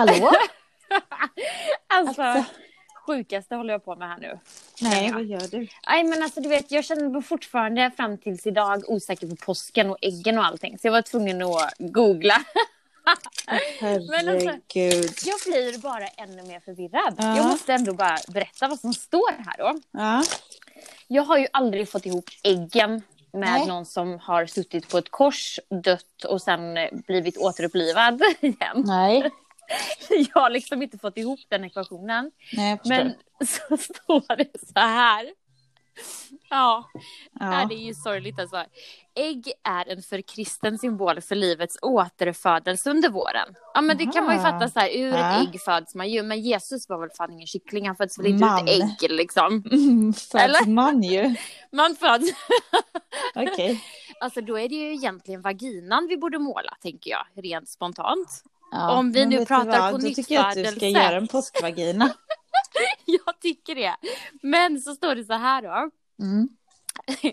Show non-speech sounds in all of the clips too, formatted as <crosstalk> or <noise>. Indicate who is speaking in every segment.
Speaker 1: Hallå? <laughs>
Speaker 2: Alltså,
Speaker 1: Alltså.
Speaker 2: sjukaste håller jag på med här nu.
Speaker 1: Nej, vad gör du?
Speaker 2: Nej men alltså du vet, jag känner mig fortfarande fram tills idag osäker på påsken och äggen och allting. Så jag var tvungen att googla. <laughs> Men alltså-
Speaker 1: Herregud.
Speaker 2: Jag blir bara ännu mer förvirrad.
Speaker 1: Ja.
Speaker 2: Jag måste ändå bara berätta vad som står här då.
Speaker 1: Ja.
Speaker 2: Jag har ju aldrig fått ihop äggen med
Speaker 1: Nej.
Speaker 2: någon som har suttit på ett kors, dött och sen blivit återupplivad <laughs> igen.
Speaker 1: Nej. <laughs>
Speaker 2: Jag har liksom inte fått ihop den ekvationen.
Speaker 1: Nej.
Speaker 2: Men så <laughs> står det så här. Ja,
Speaker 1: ja.
Speaker 2: det är ju sorgligt alltså. Ägg är en för kristen symbol för livets återfödelse under våren. Ja men det kan man ju fatta så här, ur
Speaker 1: Ja.
Speaker 2: ett ägg föds man ju. Men Jesus var väl fan ingen kyckling, han föds väl inte
Speaker 1: Man.
Speaker 2: ur ett ägg liksom. <laughs>
Speaker 1: Mm,
Speaker 2: Eller?
Speaker 1: Föds man ju.
Speaker 2: Man föds.
Speaker 1: Okej.
Speaker 2: Alltså då är det ju egentligen vaginan vi borde måla tänker jag, rent spontant.
Speaker 1: Ja,
Speaker 2: Om vi nu pratar på
Speaker 1: Då tycker jag att du ska göra en påskvagina. <laughs> <laughs>
Speaker 2: Jag tycker det. Men så står det så här då.
Speaker 1: Mm. <laughs>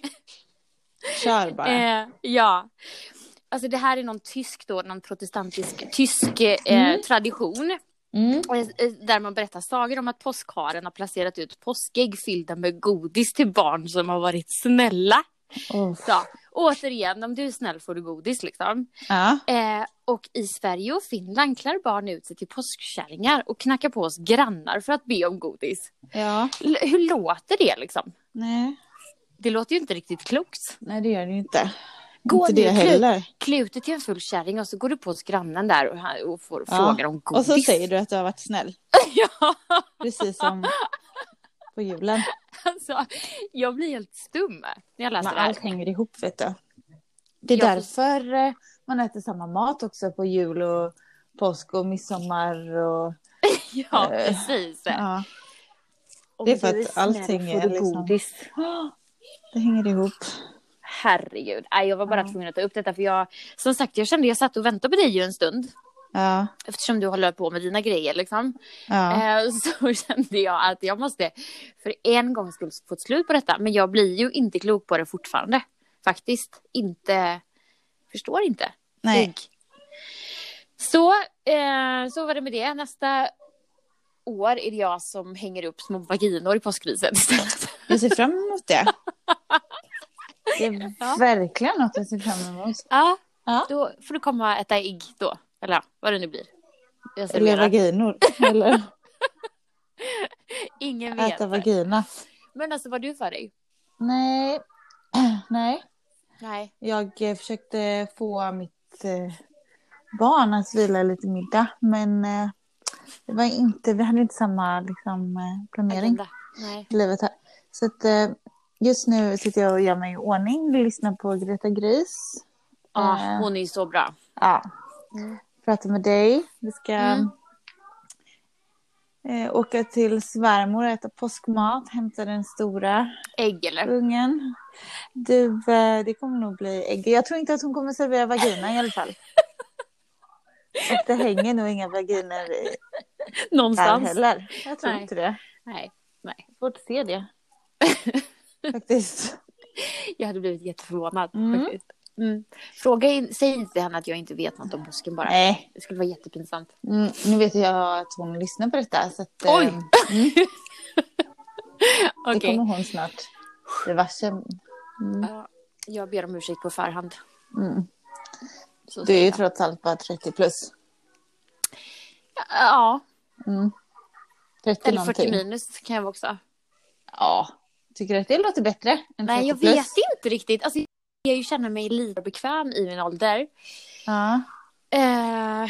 Speaker 1: Kör bara.
Speaker 2: Eh, ja. Alltså det här är någon tysk då, någon protestantisk tysk eh,
Speaker 1: Mm.
Speaker 2: tradition.
Speaker 1: Mm.
Speaker 2: eh, Där man berättar sagor om att påskharen har placerat ut påskägg fyllda med godis till barn som har varit snälla.
Speaker 1: Oh.
Speaker 2: Så, återigen, om du är snäll får du godis liksom.
Speaker 1: Ja.
Speaker 2: Eh, och i Sverige och Finland klär barn ut sig till påskkärringar och knackar på oss grannar för att be om godis.
Speaker 1: ja.
Speaker 2: L- hur låter det liksom?
Speaker 1: Nej.
Speaker 2: Det låter ju inte riktigt klokt.
Speaker 1: Nej, det gör det ju inte.
Speaker 2: Gå
Speaker 1: inte det
Speaker 2: Klut.
Speaker 1: heller.
Speaker 2: Klä ut dig till en full kärring och så går du på hos grannen där och, och får
Speaker 1: Ja.
Speaker 2: frågar om godis.
Speaker 1: Och så säger du att du har varit snäll. <laughs>
Speaker 2: ja,
Speaker 1: Precis som på julen. <laughs>
Speaker 2: alltså, jag blir helt stum när jag läser
Speaker 1: Men
Speaker 2: det här.
Speaker 1: allt hänger ihop, vet du. Det är
Speaker 2: Jag får-
Speaker 1: därför eh, man äter samma mat också på jul och påsk och midsommar. Och, <laughs>
Speaker 2: Ja,
Speaker 1: Eh,
Speaker 2: precis.
Speaker 1: ja, det är för att allting
Speaker 2: får
Speaker 1: är liksom-
Speaker 2: godis. <gasps>
Speaker 1: det hänger ihop.
Speaker 2: Herregud. Jag var bara
Speaker 1: Ja.
Speaker 2: tvungen att ta upp detta för jag, som sagt, jag kände jag satt och väntade på dig ju en stund.
Speaker 1: Ja,
Speaker 2: Eftersom du håller på med dina grejer liksom.
Speaker 1: ja.
Speaker 2: Eh, <laughs> så kände jag att jag måste för en gångs skull få ett slut på detta. Men jag blir ju inte klok på det fortfarande. Faktiskt. Inte. Förstår inte.
Speaker 1: Nej.
Speaker 2: Ägg. Så, eh, så var det med det. Nästa år är det jag som hänger upp små vaginor i påskriset istället.
Speaker 1: Jag ser fram emot det. <laughs> Det är
Speaker 2: Ja.
Speaker 1: verkligen något jag ser fram emot.
Speaker 2: Ja,
Speaker 1: Ja.
Speaker 2: då får du komma och äta ägg då. Eller ja, vad det nu blir.
Speaker 1: Eller vaginor. <laughs> Eller
Speaker 2: Ingen vet.
Speaker 1: äta vagina.
Speaker 2: Men alltså vad har du för dig?
Speaker 1: Nej. <clears throat> Nej.
Speaker 2: Nej.
Speaker 1: Jag eh, försökte få mitt eh, barn att vila lite middag. Men eh, det var inte, vi hade inte samma liksom, planering i livet här. Så att, just nu sitter jag och gör mig i ordning. Lyssnar på Greta Gris.
Speaker 2: Ja,
Speaker 1: Eh.
Speaker 2: hon är ju så bra.
Speaker 1: Ja.
Speaker 2: Mm.
Speaker 1: Prata med dig. Vi ska
Speaker 2: Mm.
Speaker 1: eh, åka till svärmor och äta påskmat. Hämta den stora
Speaker 2: Ägg eller?
Speaker 1: ungen. Du, eh, det kommer nog bli ägg. Jag tror inte att hon kommer servera vagina i alla fall. <laughs> Och det hänger nog inga vaginer i
Speaker 2: Någonstans.
Speaker 1: heller. Jag tror
Speaker 2: Nej.
Speaker 1: inte det.
Speaker 2: Nej. Nej.
Speaker 1: Svårt att se det. <laughs> Faktiskt.
Speaker 2: Jag hade blivit jätteförvånad.
Speaker 1: Mm.
Speaker 2: Faktiskt. Mm. Fråga in, säg inte till henne att jag inte vet något om påsken bara.
Speaker 1: Nej,
Speaker 2: Det skulle vara jättepinsamt.
Speaker 1: mm, nu vet jag att hon lyssnar på detta. Så att, eh,
Speaker 2: Oj!
Speaker 1: Mm, <laughs> det
Speaker 2: Okej.
Speaker 1: kommer hon snart bli varse. Mm.
Speaker 2: Ja, jag ber om ursäkt på förhand.
Speaker 1: Mm. Du är ju trots allt bara 30 plus.
Speaker 2: Ja,
Speaker 1: Mm. 30
Speaker 2: eller 40
Speaker 1: någonting.
Speaker 2: minus kan jag vara också.
Speaker 1: Ja. Tycker du att det låter bättre än 30
Speaker 2: Nej, jag
Speaker 1: plus?
Speaker 2: vet inte riktigt. Alltså, jag ju känner mig lite bekväm i min ålder.
Speaker 1: Ja.
Speaker 2: Eh,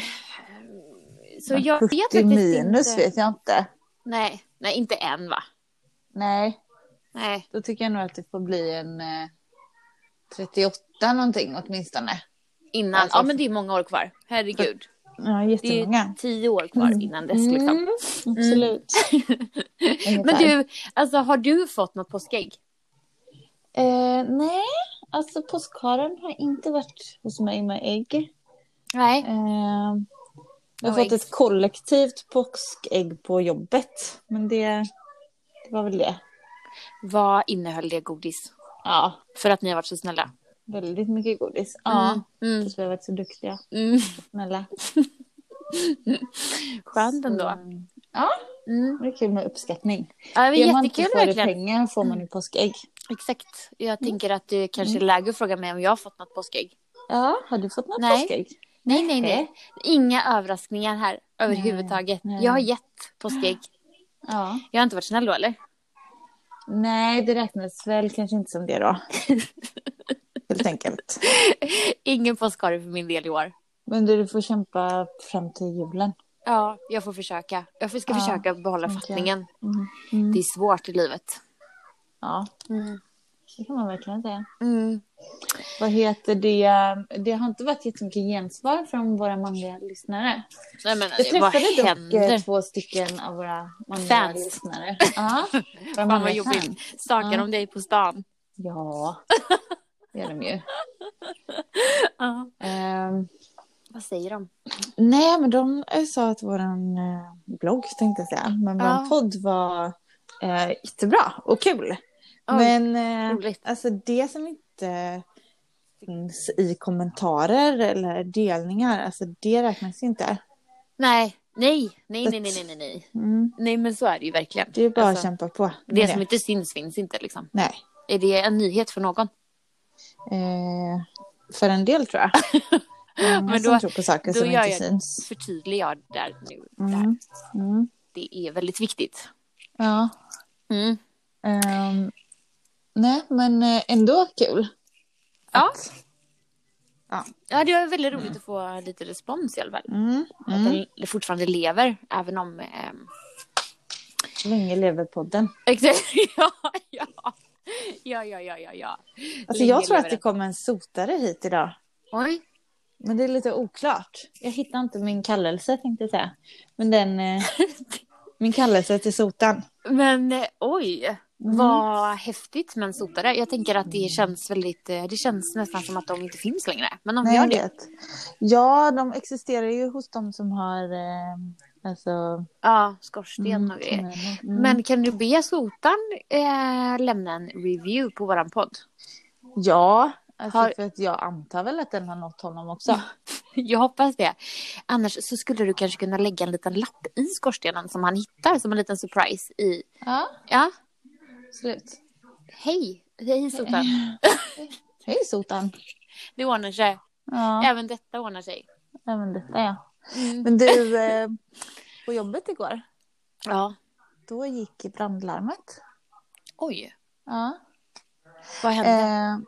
Speaker 2: så
Speaker 1: Men
Speaker 2: jag
Speaker 1: 40
Speaker 2: vet faktiskt
Speaker 1: minus
Speaker 2: inte.
Speaker 1: vet jag inte.
Speaker 2: Nej, nej, inte än va?
Speaker 1: Nej,
Speaker 2: Nej.
Speaker 1: då tycker jag nog att det får bli en eh, 38 någonting åtminstone.
Speaker 2: Innan.
Speaker 1: Alltså,
Speaker 2: ja, men det är många år kvar. Herregud.
Speaker 1: Ja,
Speaker 2: Det är
Speaker 1: jättemånga.
Speaker 2: tio år kvar innan dess liksom.
Speaker 1: Mm, absolut. <laughs>
Speaker 2: Men
Speaker 1: Ungefär.
Speaker 2: du, alltså har du fått något påskägg?
Speaker 1: Eh, nej, alltså påskharen har inte varit hos mig med ägg.
Speaker 2: Nej.
Speaker 1: Eh, jag har fått ett kollektivt påskägg på jobbet. Men det, det var väl det.
Speaker 2: Vad innehöll det godis?
Speaker 1: Ja,
Speaker 2: För att ni har varit så snälla.
Speaker 1: väldigt mycket godis. Ja,
Speaker 2: Mm.
Speaker 1: tills vi har varit så duktiga.
Speaker 2: Mm.
Speaker 1: Snälla. <laughs>
Speaker 2: Skönt ändå.
Speaker 1: Så, Ja,
Speaker 2: Mm.
Speaker 1: det är kul med uppskattning.
Speaker 2: Ja, det var
Speaker 1: Ger man inte
Speaker 2: jättekul
Speaker 1: för det
Speaker 2: verkligen.
Speaker 1: pengar får man ju påskägg.
Speaker 2: Exakt. Jag tänker att det kanske är läge att fråga mig om jag har fått något påskägg.
Speaker 1: Ja, har du fått något
Speaker 2: Nej.
Speaker 1: påskägg?
Speaker 2: Nej, nej, nej.
Speaker 1: Nej.
Speaker 2: Inga överraskningar här överhuvudtaget.
Speaker 1: nej.
Speaker 2: Jag har gett påskägg.
Speaker 1: Ja.
Speaker 2: Jag har inte varit snäll då, eller?
Speaker 1: Nej, det räknas väl kanske inte som det då. <laughs> Helt enkelt.
Speaker 2: Ingen påsk har det för min del i år.
Speaker 1: Men du får kämpa fram till julen.
Speaker 2: Ja, jag får försöka. Jag ska
Speaker 1: Ja,
Speaker 2: försöka behålla
Speaker 1: jag.
Speaker 2: fattningen.
Speaker 1: Mm.
Speaker 2: Det är svårt i livet.
Speaker 1: Ja, det kan man verkligen säga.
Speaker 2: Mm.
Speaker 1: Vad heter det? Det har inte varit jättemycket gensvar från våra manliga lyssnare.
Speaker 2: Nej, men
Speaker 1: Jag
Speaker 2: vad
Speaker 1: träffade dock
Speaker 2: händer?
Speaker 1: eh, två stycken av våra manliga
Speaker 2: Fans.
Speaker 1: lyssnare. <laughs> Ja,
Speaker 2: Fan vad jobbigt. Stakar
Speaker 1: Ja.
Speaker 2: de dig på stan?
Speaker 1: Ja, det gör de ju. <laughs>
Speaker 2: Ja.
Speaker 1: Ehm,
Speaker 2: Vad säger de?
Speaker 1: nej, men de eh, sa att våran eh, blogg, tänkte jag säga, men våran
Speaker 2: Ja.
Speaker 1: podd var eh, jättebra och kul. Men eh, alltså det som inte finns i kommentarer eller delningar, alltså det räknas ju inte.
Speaker 2: Nej, nej, nej, nej, nej, nej, nej, nej.
Speaker 1: Mm.
Speaker 2: Nej, men så är det ju verkligen.
Speaker 1: Det är bara
Speaker 2: Alltså,
Speaker 1: att kämpa på. med
Speaker 2: Det som inte syns finns inte liksom.
Speaker 1: Nej.
Speaker 2: Är det en nyhet för någon?
Speaker 1: Eh, för en del tror jag. <laughs> Många
Speaker 2: Men då-
Speaker 1: tror på saker
Speaker 2: då
Speaker 1: som
Speaker 2: gör
Speaker 1: inte
Speaker 2: jag-
Speaker 1: syns.
Speaker 2: Förtydligar jag där nu. Där.
Speaker 1: Mm. Mm.
Speaker 2: Det är väldigt viktigt.
Speaker 1: Ja.
Speaker 2: Mm.
Speaker 1: Nej, men eh, ändå kul.
Speaker 2: Ja.
Speaker 1: Att- Ja.
Speaker 2: Ja, det är väldigt roligt att få lite respons i alla fall.
Speaker 1: Mm.
Speaker 2: Att
Speaker 1: Mm.
Speaker 2: den fortfarande lever, även om... ehm,
Speaker 1: Länge lever podden.
Speaker 2: Exakt, <laughs> ja, ja. Ja, ja, ja, ja, ja.
Speaker 1: Alltså,
Speaker 2: Länge
Speaker 1: jag tror att det kommer en sotare hit idag.
Speaker 2: Oj.
Speaker 1: Men det är lite oklart. Jag hittar inte min kallelse tänkte jag säga. Men den... Eh, <laughs> min kallelse till sotan.
Speaker 2: Men eh, oj,
Speaker 1: Mm.
Speaker 2: Vad häftigt med en sotare. Jag tänker att det känns väldigt, eh, det känns nästan som att de inte finns längre. Men de
Speaker 1: Nej,
Speaker 2: gör det.
Speaker 1: vet. Ja, de existerar ju hos de som har... Eh, alltså...
Speaker 2: Ja, skorsten
Speaker 1: mm,
Speaker 2: och grejer.
Speaker 1: mm.
Speaker 2: Men kan du be sotan eh, lämna en review på våran podd?
Speaker 1: Ja, alltså
Speaker 2: Har-
Speaker 1: för att jag antar väl att den har nått honom också. <laughs>
Speaker 2: Jag hoppas det. Annars så skulle du kanske kunna lägga en liten lapp i skorstenen som han hittar som en liten surprise i.
Speaker 1: Ja,
Speaker 2: Ja,
Speaker 1: absolut.
Speaker 2: hej, hej sotan. <laughs>
Speaker 1: Hej sotan.
Speaker 2: Det ordnar sig.
Speaker 1: Ja,
Speaker 2: Även detta ordnar sig.
Speaker 1: även detta ja.
Speaker 2: Mm.
Speaker 1: Men du, <laughs> eh, på jobbet igår,
Speaker 2: Ja.
Speaker 1: då gick brandlarmet.
Speaker 2: Oj,
Speaker 1: Ja.
Speaker 2: vad hände?
Speaker 1: Eh,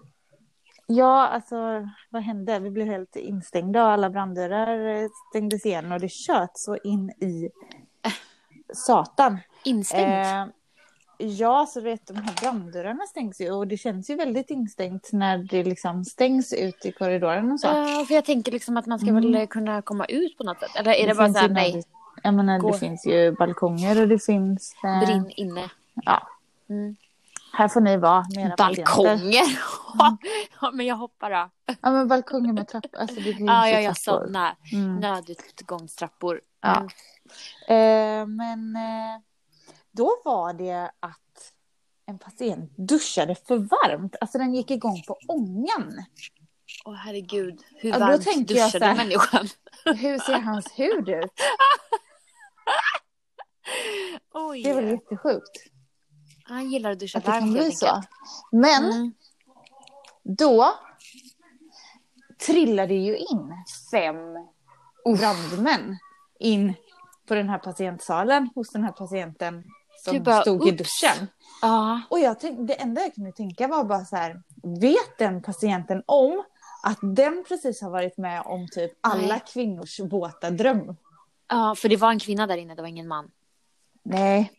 Speaker 1: ja, alltså vad hände? Vi blev helt instängda och alla branddörrar eh, stängdes igen och det tjöt så in i satan.
Speaker 2: Instängt?
Speaker 1: Eh, ja, så vet de här branddörrarna stängs ju och det känns ju väldigt instängt när det liksom stängs ut i korridoren och så.
Speaker 2: Ja, för jag tänker liksom att man ska
Speaker 1: Mm.
Speaker 2: väl kunna komma ut på något sätt. Eller är det, bara
Speaker 1: finns
Speaker 2: så här, nej,
Speaker 1: Jag menar,
Speaker 2: Gå.
Speaker 1: det finns ju balkonger och det finns... Eh,
Speaker 2: brinn inne.
Speaker 1: Ja,
Speaker 2: Mm.
Speaker 1: här får ni vara med era.
Speaker 2: Balkonger! <laughs> ja, men jag hoppar då.
Speaker 1: Ja, men balkonger med trappor. Alltså, det finns
Speaker 2: Ja, ja, ja, sådana
Speaker 1: Mm.
Speaker 2: nödutgångstrappor.
Speaker 1: Ja.
Speaker 2: Mm.
Speaker 1: Eh, men eh, då var det att en patient duschade för varmt. Alltså den gick igång på ångan.
Speaker 2: Åh herregud, hur varmt
Speaker 1: tänker jag
Speaker 2: duschade
Speaker 1: så här-
Speaker 2: människan? <laughs>
Speaker 1: Hur ser hans hud ut? <laughs>
Speaker 2: Oj,
Speaker 1: Det väl jättesjukt
Speaker 2: han gillar att duscha
Speaker 1: att det kan
Speaker 2: varmt
Speaker 1: bli så. Men
Speaker 2: Mm.
Speaker 1: då trillade ju in fem brandmän in på den här patientsalen hos den här patienten som
Speaker 2: Du bara,
Speaker 1: stod i duschen.
Speaker 2: Ja,
Speaker 1: Och jag tänkte, det enda jag kunde tänka var bara så här, vet den patienten om att den precis har varit med om typ alla
Speaker 2: Nej.
Speaker 1: kvinnors våta dröm?
Speaker 2: ja, för det var en kvinna där inne, det var ingen man.
Speaker 1: Nej.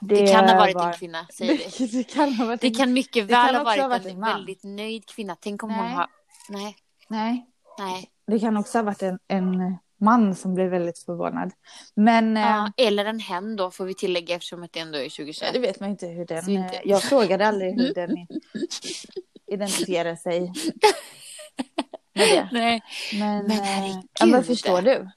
Speaker 2: Det, kan ha varit
Speaker 1: var-
Speaker 2: en kvinna, säger vi.
Speaker 1: Det, <laughs> det kan ha varit
Speaker 2: Det kan mycket
Speaker 1: Det
Speaker 2: väl
Speaker 1: kan
Speaker 2: ha varit,
Speaker 1: ha varit
Speaker 2: en,
Speaker 1: en
Speaker 2: väldigt nöjd kvinna. Tänk om hon
Speaker 1: Nej.
Speaker 2: har... Nej,
Speaker 1: Nej,
Speaker 2: nej.
Speaker 1: det kan också ha varit en, en man som blev väldigt förvånad. Men
Speaker 2: Ja,
Speaker 1: eh,
Speaker 2: eller en hen då, får vi tillägga eftersom att det ändå är
Speaker 1: ja,
Speaker 2: 2021.
Speaker 1: det vet man inte hur den...
Speaker 2: Inte-
Speaker 1: eh, Jag frågade aldrig hur den <laughs> identifierar sig <laughs> med det.
Speaker 2: Nej,
Speaker 1: Men,
Speaker 2: Men
Speaker 1: eh,
Speaker 2: herregud.
Speaker 1: ja, men förstår du?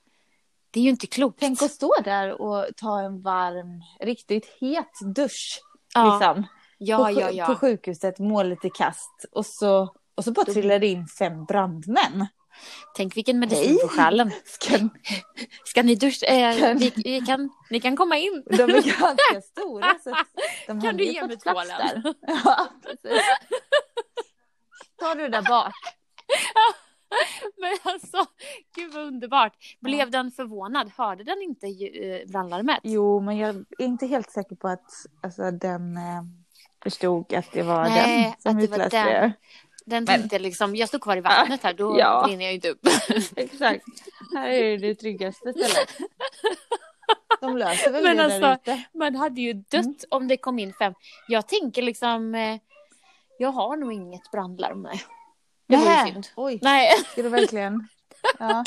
Speaker 2: det är ju inte klokt.
Speaker 1: Tänk att stå där och ta en varm, riktigt het dusch.
Speaker 2: ja,
Speaker 1: Liksom,
Speaker 2: ja,
Speaker 1: på,
Speaker 2: ja,
Speaker 1: på
Speaker 2: ja.
Speaker 1: sjukhuset, må lite kast. Och så, och så bara trillar det in fem brandmän.
Speaker 2: Tänk vilken medicin
Speaker 1: Hej.
Speaker 2: för själen.
Speaker 1: Ska, <laughs>
Speaker 2: Ska ni duscha? Eh,
Speaker 1: Kan-
Speaker 2: vi, vi kan, ni kan komma in.
Speaker 1: de är ganska stora. Så de
Speaker 2: Kan du ge mig tvålen? <laughs>
Speaker 1: Ja, precis. Tar du där bak? <laughs>
Speaker 2: Men alltså, gud vad underbart. Blev den förvånad? Hörde den inte eh, brandlarmet?
Speaker 1: Jo, men jag är inte helt säker på att alltså, den eh, förstod att det var
Speaker 2: Nej,
Speaker 1: den som utlöste det.
Speaker 2: Den
Speaker 1: Men-
Speaker 2: liksom, jag står kvar i vattnet här, då
Speaker 1: Ja.
Speaker 2: brinner jag inte upp. <laughs>
Speaker 1: Exakt. Här är det tryggaste stället. <laughs> De löser väl
Speaker 2: Men
Speaker 1: det
Speaker 2: alltså,
Speaker 1: där ute.
Speaker 2: Man hade ju dött
Speaker 1: Mm.
Speaker 2: om det kom in fem. Jag tänker liksom, eh, jag har nog inget brandlarm. Nej. Det vore synd.
Speaker 1: Oj,
Speaker 2: Nej,
Speaker 1: ska du verkligen? <laughs> Ja,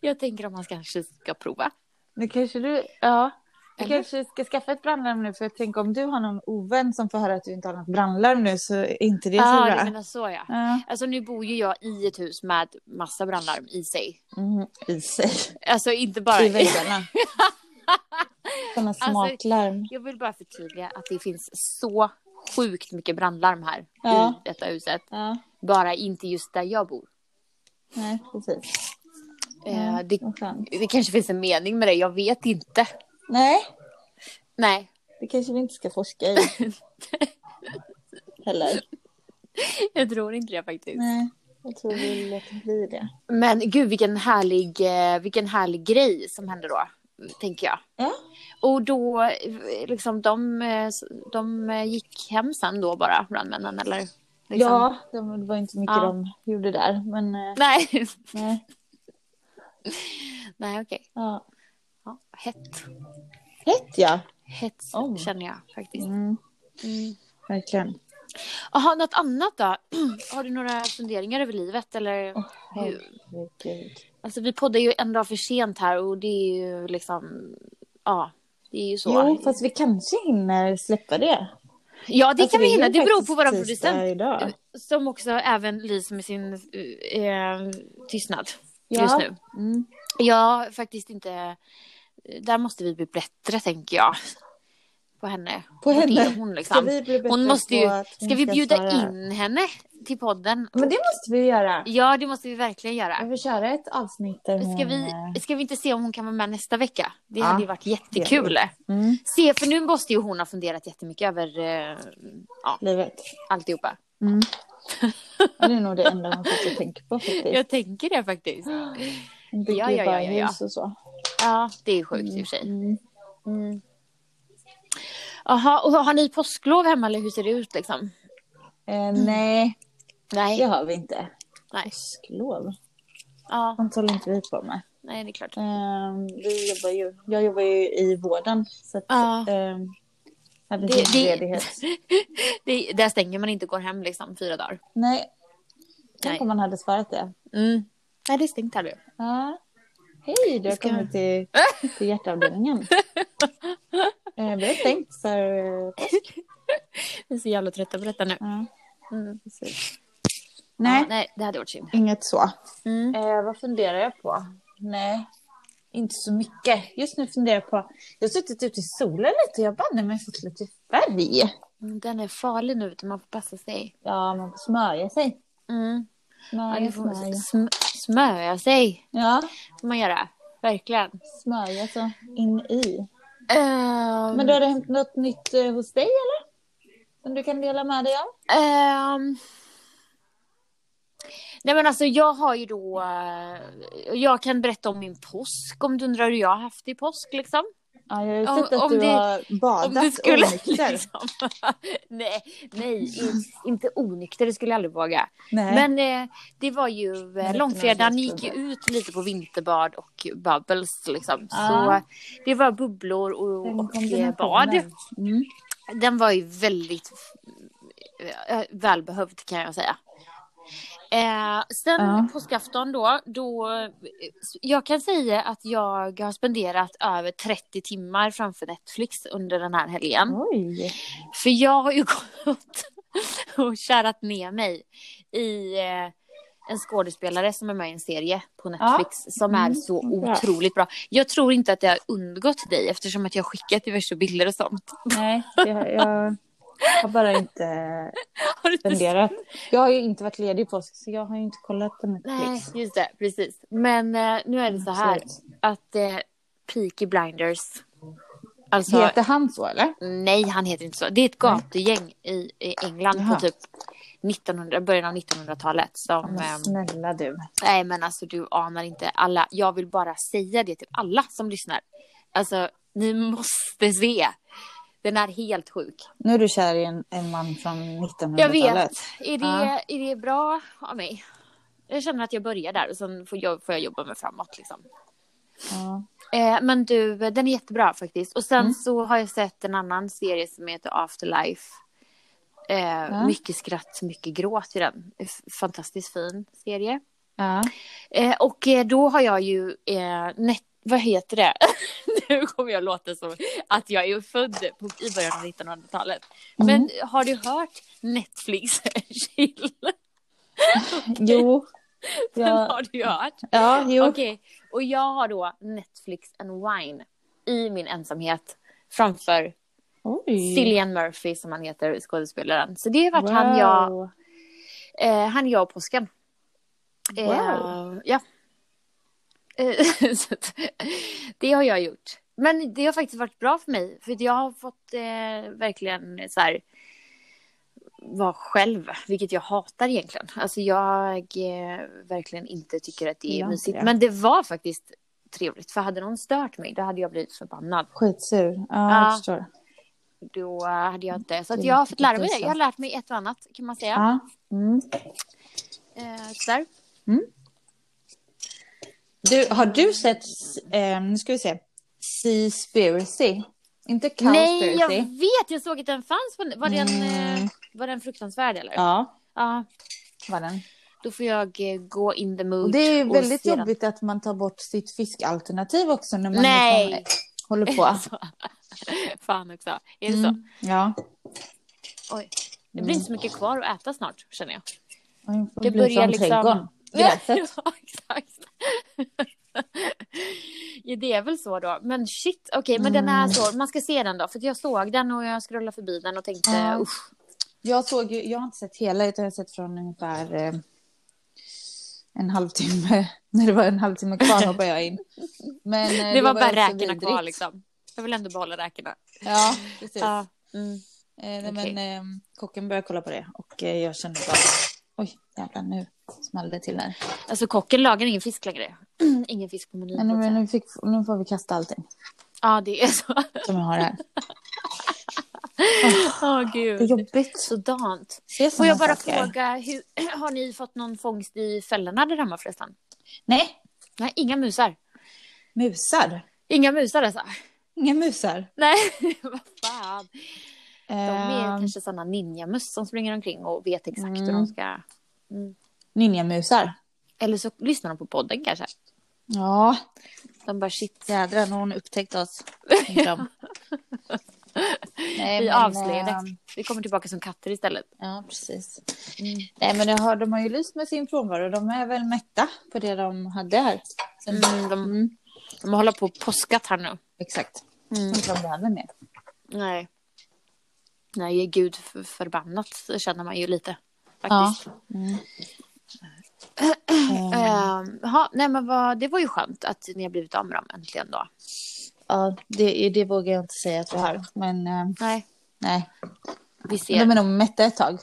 Speaker 2: jag tänker om man kanske ska prova.
Speaker 1: nu kanske du, ja.
Speaker 2: Eller?
Speaker 1: kanske ska skaffa ett brandlarm nu för jag tänker om du har någon ovän som får höra att du inte har något brandlarm nu så är inte det så
Speaker 2: Ja,
Speaker 1: bra.
Speaker 2: du menar så ja.
Speaker 1: Ja.
Speaker 2: Alltså nu bor ju jag i ett hus med massa brandlarm i sig.
Speaker 1: Mm, I sig.
Speaker 2: Alltså inte bara...
Speaker 1: I väggarna. <laughs> Sådana
Speaker 2: Alltså,
Speaker 1: smartlarm.
Speaker 2: Jag vill bara förtydliga att det finns så sjukt mycket brandlarm här
Speaker 1: Ja.
Speaker 2: i detta huset.
Speaker 1: Ja,
Speaker 2: Bara inte just där jag bor.
Speaker 1: nej precis. Ja,
Speaker 2: det, det kanske finns en mening med det, jag vet inte.
Speaker 1: Nej,
Speaker 2: Nej,
Speaker 1: det kanske vi inte ska forska i. <laughs> Heller.
Speaker 2: jag tror inte det faktiskt.
Speaker 1: Nej, jag tror vi låter bli det.
Speaker 2: Men gud vilken härlig, eh, vilken härlig grej som hände då, tänker jag.
Speaker 1: Ja.
Speaker 2: Och då, eh, liksom de, eh, de gick hem sen då bara, brandmännen eller? Liksom.
Speaker 1: Ja, de, det var inte mycket
Speaker 2: Ja.
Speaker 1: de gjorde där. Men
Speaker 2: Nej,
Speaker 1: nej. <laughs>
Speaker 2: nej okej.
Speaker 1: Ja.
Speaker 2: Ja, hett.
Speaker 1: Hett ja.
Speaker 2: Hett
Speaker 1: Oh.
Speaker 2: känner jag faktiskt.
Speaker 1: Mm,
Speaker 2: Mm.
Speaker 1: verkligen.
Speaker 2: Jaha, något annat då? <clears throat> Har du några funderingar över livet eller? hur?
Speaker 1: Herregud.
Speaker 2: Alltså vi poddar ju en dag för sent här och det är ju liksom, ja, det är ju så.
Speaker 1: Jo, fast vi kanske hinner släppa det.
Speaker 2: Ja, det
Speaker 1: Alltså,
Speaker 2: kan vi hinna. Det beror på
Speaker 1: tisdag
Speaker 2: producent.
Speaker 1: Idag.
Speaker 2: Som också även lyser med sin eh, tystnad
Speaker 1: Ja.
Speaker 2: just nu.
Speaker 1: Mm.
Speaker 2: Jag faktiskt inte... Där måste vi bli bättre, tänker jag. På henne.
Speaker 1: På henne?
Speaker 2: Hon,
Speaker 1: Ska
Speaker 2: liksom.
Speaker 1: vi bli bättre
Speaker 2: hon måste ju...
Speaker 1: hon
Speaker 2: Ska vi bjuda
Speaker 1: svara?
Speaker 2: in henne till podden?
Speaker 1: Men det måste vi göra.
Speaker 2: Ja, det måste vi verkligen göra.
Speaker 1: vill köra ett avsnitt där hon...
Speaker 2: Ska vi,
Speaker 1: eh,
Speaker 2: ska vi inte se om hon kan vara med nästa vecka? Det
Speaker 1: Ja,
Speaker 2: hade ju varit jättekul.
Speaker 1: Mm,
Speaker 2: Se, för nu måste ju hon ha funderat jättemycket över eh, ja,
Speaker 1: livet.
Speaker 2: alltihopa.
Speaker 1: Mm. Ja, <laughs> det är nog det enda man faktiskt tänker på faktiskt.
Speaker 2: Jag tänker det faktiskt.
Speaker 1: Hon bygger
Speaker 2: Ja, ja,
Speaker 1: bara
Speaker 2: ja, ja,
Speaker 1: hus och så.
Speaker 2: Ja, det är sjukt i och för sig.
Speaker 1: Mm.
Speaker 2: Mm. Jaha, och har ni påsklov hemma eller hur ser det ut liksom?
Speaker 1: Eh, nej, det
Speaker 2: Nej.
Speaker 1: har vi inte.
Speaker 2: Nej.
Speaker 1: Påsklov.
Speaker 2: Ja,
Speaker 1: Sånt håller inte vi på med.
Speaker 2: nej det är klart.
Speaker 1: Eh, vi jobbar ju, jag jobbar ju i vården. Så att,
Speaker 2: Ja.
Speaker 1: eh, hade
Speaker 2: Det-
Speaker 1: inte
Speaker 2: det-
Speaker 1: ledighet. <laughs>
Speaker 2: Det, där stänger man inte och går hem liksom fyra dagar.
Speaker 1: Nej. Tänk
Speaker 2: Nej.
Speaker 1: om man hade svarat det.
Speaker 2: Mm. Nej, det är stängt här nu.
Speaker 1: Ja. Hej, du har
Speaker 2: Ska-
Speaker 1: kommit till, till hjärtavdelningen. <laughs> eh, vi har tänkt för eh, påsk.
Speaker 2: Vi är så jävla trötta på detta nu.
Speaker 1: Ja,
Speaker 2: Mm. Nej.
Speaker 1: Nej,
Speaker 2: Ja, nej, det hade varit synd.
Speaker 1: inget så.
Speaker 2: Mm.
Speaker 1: Eh, vad funderar jag på? Nej, inte så mycket. Just nu funderar jag på... Jag har suttit ute i solen lite och jag har banne mig fått lite färg.
Speaker 2: Mm, Den är farlig nu, man får passa sig.
Speaker 1: Ja, man får smörja sig.
Speaker 2: Mm. Det får
Speaker 1: smörja.
Speaker 2: sm- smörja sig,
Speaker 1: Ja,
Speaker 2: får man göra. Verkligen.
Speaker 1: smörja så in i.
Speaker 2: Um,
Speaker 1: Men då har det hänt något nytt eh, hos dig eller? Som du kan dela med dig av?
Speaker 2: Ehm. Nej men alltså jag har ju då, eh, jag kan berätta om min påsk om du undrar hur jag har haft i påsk liksom.
Speaker 1: Ja, jag har ju
Speaker 2: Om-
Speaker 1: sett att du
Speaker 2: det-
Speaker 1: har badat
Speaker 2: du skulle
Speaker 1: onykter.
Speaker 2: liksom. <laughs> nej, nej, inte onykter, det skulle jag aldrig våga.
Speaker 1: Nej.
Speaker 2: Men eh, det var ju, eh, långfredagen gick ju ut lite på vinterbad och bubbles liksom.
Speaker 1: Ah.
Speaker 2: Så det var bubblor och, och eh, bad.
Speaker 1: Mm.
Speaker 2: Den var ju väldigt eh, välbehövd kan jag säga. Eh, sen
Speaker 1: Ja.
Speaker 2: påskafton då, då, jag kan säga att jag har spenderat över 30 timmar framför Netflix under den här helgen.
Speaker 1: Oj.
Speaker 2: För jag har ju <laughs> gått och kärat ner mig i eh, en skådespelare som är med i en serie på Netflix som är
Speaker 1: Mm,
Speaker 2: så otroligt bra. Jag tror inte att det har undgått dig eftersom att jag skickat diverse bilder och sånt.
Speaker 1: Nej, har jag... har bara inte <laughs> spenderat. Jag har ju inte varit ledig i påsk så jag har ju inte kollat på
Speaker 2: Nej,
Speaker 1: Netflix.
Speaker 2: just det, precis. Men eh, nu är det så här
Speaker 1: Absolut.
Speaker 2: att eh, Peaky Blinders, alltså
Speaker 1: Heter han så eller?
Speaker 2: nej han heter inte så. Det är ett gatugäng i, i England
Speaker 1: Jaha.
Speaker 2: på typ 1900, början av 1900-talet som...
Speaker 1: Men
Speaker 2: ehm,
Speaker 1: snälla du.
Speaker 2: Nej men alltså du anar inte alla. Jag vill bara säga det till alla som lyssnar. Alltså ni måste se. Den är helt sjuk.
Speaker 1: Nu är du kär i en, en man från 1900-talet.
Speaker 2: Jag vet. Är det,
Speaker 1: Ja.
Speaker 2: är det bra av mig? Jag känner att jag börjar där och sen får jag, får jag jobba mig framåt liksom.
Speaker 1: Ja.
Speaker 2: Eh, men du, den är jättebra faktiskt. Och sen
Speaker 1: Mm.
Speaker 2: så har jag sett en annan serie som heter Afterlife. Eh, Mycket skratt, mycket gråt i den. Fantastiskt fin serie.
Speaker 1: Ja.
Speaker 2: Eh, och eh, då har jag ju eh, vad heter det? <laughs> nu kommer jag låta som att jag är född på, i början av 1900-talet.
Speaker 1: Mm.
Speaker 2: Men har du hört Netflix <laughs> chill? <laughs>
Speaker 1: Jo.
Speaker 2: Den
Speaker 1: Ja,
Speaker 2: har du hört.
Speaker 1: ja jo.
Speaker 2: Okej, och jag har då Netflix and Wine i min ensamhet framför
Speaker 1: Oj.
Speaker 2: Cillian Murphy som han heter, skådespelaren. Så det har varit han, jag,
Speaker 1: Wow.
Speaker 2: eh, han, jag och påsken. Eh,
Speaker 1: Wow.
Speaker 2: ja. Eh, att, <laughs> det har jag gjort. Men det har faktiskt varit bra för mig. För jag har fått eh, verkligen så här vara själv, vilket jag hatar egentligen. Alltså jag eh, verkligen inte tycker att det är mysigt. Men det var faktiskt trevligt. För hade någon stört mig, då hade jag blivit förbannad.
Speaker 1: Skitsur. Ja,
Speaker 2: Ja.
Speaker 1: jag förstår.
Speaker 2: Då hade jag inte. Så jag har fått lära
Speaker 1: är
Speaker 2: mig det. Jag har lärt mig ett och annat kan man säga.
Speaker 1: Ja. Mm.
Speaker 2: Eh, sådär.
Speaker 1: Du, har du sett, eh, nu ska vi se, Seaspiracy? Inte
Speaker 2: Nej, jag
Speaker 1: Cowspiracy?
Speaker 2: vet. Jag såg att den fanns. På, var, den,
Speaker 1: Mm.
Speaker 2: eh, var den fruktansvärd eller?
Speaker 1: Ja,
Speaker 2: Ja.
Speaker 1: var den.
Speaker 2: Då får jag eh, gå in the mood.
Speaker 1: Och det är väldigt
Speaker 2: se den.
Speaker 1: jobbigt att man tar bort sitt fiskalternativ också när man
Speaker 2: Nej.
Speaker 1: liksom håller på. <laughs> <laughs>
Speaker 2: Fan också. Är det
Speaker 1: Mm.
Speaker 2: så?
Speaker 1: Ja.
Speaker 2: Oj. Det blir inte så mycket kvar att äta snart känner jag.
Speaker 1: Det
Speaker 2: börjar
Speaker 1: som
Speaker 2: liksom-
Speaker 1: trädgården. <laughs> Gräset.
Speaker 2: ja, exakt. ja, det är väl så då. Men shit, okej, men den
Speaker 1: Mm.
Speaker 2: är så. Man ska se den då. För jag såg den och jag scrollade förbi den och tänkte
Speaker 1: Ja.
Speaker 2: usch.
Speaker 1: Jag såg ju, jag har inte sett hela utan jag har sett från ungefär eh, en halvtimme. <laughs> När det var en halvtimme kvar hoppade jag in. Men, eh,
Speaker 2: Det var bara räkorna kvar liksom. Jag vill ändå behålla räkorna.
Speaker 1: Ja, <laughs> precis.
Speaker 2: Ja. Mm.
Speaker 1: Eh. Men eh, kocken började kolla på det och eh, jag kände bara oj jävlar nu small det till här.
Speaker 2: Alltså kocken lagar ingen fisk längre. <clears throat> ingen fisk på menyn.
Speaker 1: Men, nu, nu, fick, nu får vi kasta allting
Speaker 2: Ja, det är så.
Speaker 1: som jag har här. <laughs>
Speaker 2: Åh
Speaker 1: Det är
Speaker 2: gud.
Speaker 1: jobbigt.
Speaker 2: Sådant. Får jag bara
Speaker 1: saker.
Speaker 2: fråga, hur, <clears throat> har ni fått någon fångst i fällorna där hemma förresten?
Speaker 1: Nej,
Speaker 2: Nej, inga musar.
Speaker 1: musar.
Speaker 2: Inga musar alltså?
Speaker 1: Inga musar.
Speaker 2: Nej, <laughs> vad fan. De är
Speaker 1: Eh,
Speaker 2: kanske sådana ninjamöss som springer omkring och vet exakt hur
Speaker 1: Mm.
Speaker 2: de ska...
Speaker 1: Ninjamusar.
Speaker 2: Eller så lyssnar de på podden kanske.
Speaker 1: Ja,
Speaker 2: De bara shit,
Speaker 1: jädrar när hon upptäckte oss. <laughs> Nej,
Speaker 2: vi avslöjade.
Speaker 1: eh,
Speaker 2: Vi kommer tillbaka som katter istället.
Speaker 1: Ja, precis. Nej, men det har, de har ju lyst med sin frånvaro. De är väl mätta på det de hade här. Sen,
Speaker 2: Mm, de, de håller på och påskat här nu.
Speaker 1: Exakt.
Speaker 2: Mm.
Speaker 1: Inte de behöver mer.
Speaker 2: Nej. Nej, gud för- förbannat känner man ju lite.
Speaker 1: Ja.
Speaker 2: Faktiskt.
Speaker 1: Mm. <clears throat>
Speaker 2: Ehm, jaha, nej men vad, det var ju skönt att ni har blivit av med dem äntligen då.
Speaker 1: Ja, det, det vågar jag inte säga att vi har. Men eh,
Speaker 2: Nej,
Speaker 1: nej,
Speaker 2: vi ser.
Speaker 1: de är nog mätta ett tag.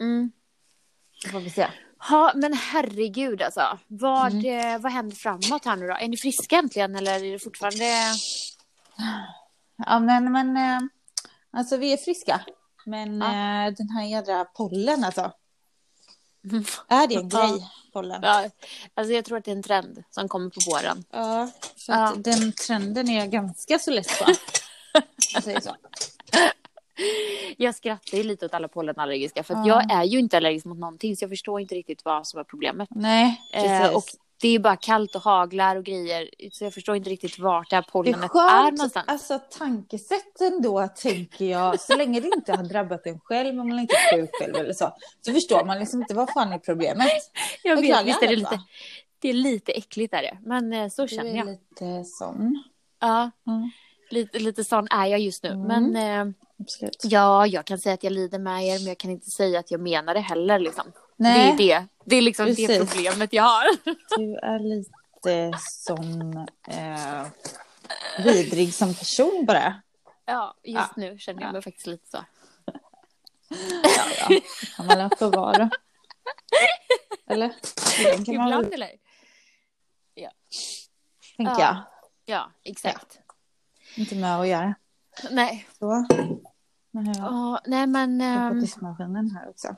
Speaker 2: Mm.
Speaker 1: Det får vi se.
Speaker 2: Ja, men herregud alltså. Vad,
Speaker 1: Mm.
Speaker 2: eh, vad händer framåt här nu då? Är ni friska äntligen eller är det fortfarande...
Speaker 1: Ja, men, men eh, alltså vi är friska. Men
Speaker 2: Ja.
Speaker 1: eh, den här jädra pollen alltså. <laughs> Är det en grej, pollen?
Speaker 2: Ja, alltså jag tror att det är en trend som kommer på våren.
Speaker 1: Ja, för
Speaker 2: Ja.
Speaker 1: den trenden är jag ganska så less på. <laughs> Jag säger så.
Speaker 2: Jag skrattar ju lite åt alla pollenallergiska för
Speaker 1: Ja.
Speaker 2: jag är ju inte allergisk mot någonting så jag förstår inte riktigt vad som är problemet.
Speaker 1: Nej, precis.
Speaker 2: Eh, och det är ju bara kallt och haglar och grejer så jag förstår inte riktigt vart det här
Speaker 1: det är
Speaker 2: pollenet är, någonstans.
Speaker 1: alltså tankesätt ändå tänker jag. Så länge det inte har drabbat en själv, om man inte är sjuk själv eller så. Så förstår man liksom inte vad fan är problemet.
Speaker 2: Jag vet, visst är det lite, det är lite äckligt är det. Men eh, så
Speaker 1: Du
Speaker 2: känner
Speaker 1: är
Speaker 2: jag.
Speaker 1: lite sån.
Speaker 2: Ja,
Speaker 1: Mm.
Speaker 2: lite, lite sån är jag just nu.
Speaker 1: Mm.
Speaker 2: Men eh. Ja, jag kan säga att jag lider med er, men jag kan inte säga att jag menar det heller. Liksom.
Speaker 1: Nej.
Speaker 2: Det är det. Det är liksom det
Speaker 1: Precis.
Speaker 2: problemet jag har. <laughs>
Speaker 1: Du är lite som eh, vidrig som person bara.
Speaker 2: Ja, just
Speaker 1: Ja.
Speaker 2: nu känner jag
Speaker 1: Ja.
Speaker 2: mig faktiskt lite så.
Speaker 1: Ja, ja. kan man låta vara. Eller? Den kan man
Speaker 2: Ibland
Speaker 1: väl
Speaker 2: eller?
Speaker 1: tänka.
Speaker 2: Ja. Ja, exakt.
Speaker 1: Inte med att göra.
Speaker 2: Nej.
Speaker 1: Så. Nu jag
Speaker 2: Ja, nej men
Speaker 1: jag fått diskmaskinen här också.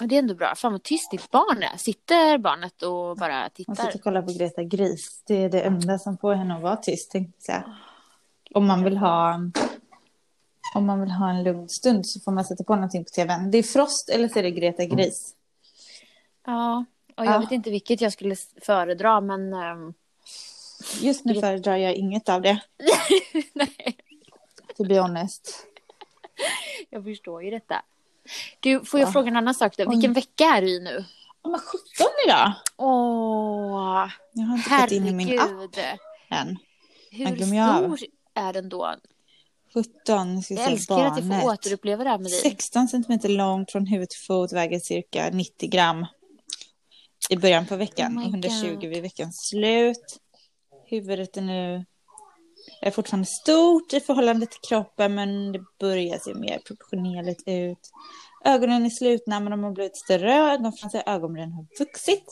Speaker 2: Det är ändå bra. Fan vad tyst ditt barn är. Sitter barnet och bara
Speaker 1: Man
Speaker 2: tittar?
Speaker 1: sitter och kollar på Greta Gris. Det är det enda som får henne att vara tyst, tänkte jag säga. Om man vill ha... Om man vill ha en lugn stund så får man sätta på någonting på tvn. Det är Frost eller så är det Greta Gris.
Speaker 2: Ja, och jag
Speaker 1: Ja.
Speaker 2: vet inte vilket jag skulle föredra men ehm,
Speaker 1: Just nu föredrar jag inget av det, <laughs>
Speaker 2: nej,
Speaker 1: to be honest.
Speaker 2: jag förstår ju detta. Du, får jag
Speaker 1: Ja.
Speaker 2: fråga en annan sak då? Vilken vecka är du i nu?
Speaker 1: Ja, men 17 idag!
Speaker 2: Åh,
Speaker 1: Jag har inte fått in i min app
Speaker 2: herregud.
Speaker 1: än.
Speaker 2: Hur
Speaker 1: Jag
Speaker 2: stor är den då?
Speaker 1: 17, ska vi
Speaker 2: Jag
Speaker 1: se,
Speaker 2: älskar att jag
Speaker 1: barnet.
Speaker 2: får återuppleva det här med dig.
Speaker 1: 16 centimeter långt från huvud till fot, väger cirka 90 gram i början på veckan.
Speaker 2: Oh my
Speaker 1: 120
Speaker 2: God.
Speaker 1: vid veckans slut. Huvudet är nu är fortfarande stort i förhållande till kroppen men det börjar se mer proportionerligt ut. Ögonen är slutna men de har blivit större. De franska ögonbrynen har vuxit.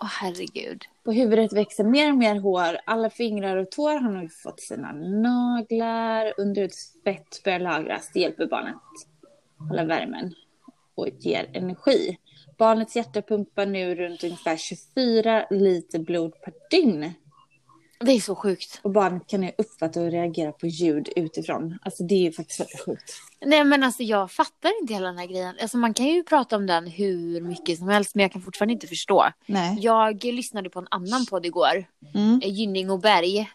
Speaker 2: Åh herregud.
Speaker 1: På huvudet växer mer och mer hår. Alla fingrar och tår har nu fått sina naglar. Underhudsfett börjar lagras. Det hjälper barnet att hålla värmen och ger energi. Barnets hjärta pumpar nu runt ungefär 24 liter blod per dygn.
Speaker 2: Det är så sjukt.
Speaker 1: Och barnet kan nu uppfatta och reagera på ljud utifrån. Alltså det är ju faktiskt väldigt sjukt.
Speaker 2: Nej men alltså jag fattar inte hela den här grejen. Alltså man kan ju prata om den hur mycket som helst men jag kan fortfarande inte förstå.
Speaker 1: Nej.
Speaker 2: Jag lyssnade på en annan podd igår.
Speaker 1: Mm.
Speaker 2: eh, Gynning och Berg.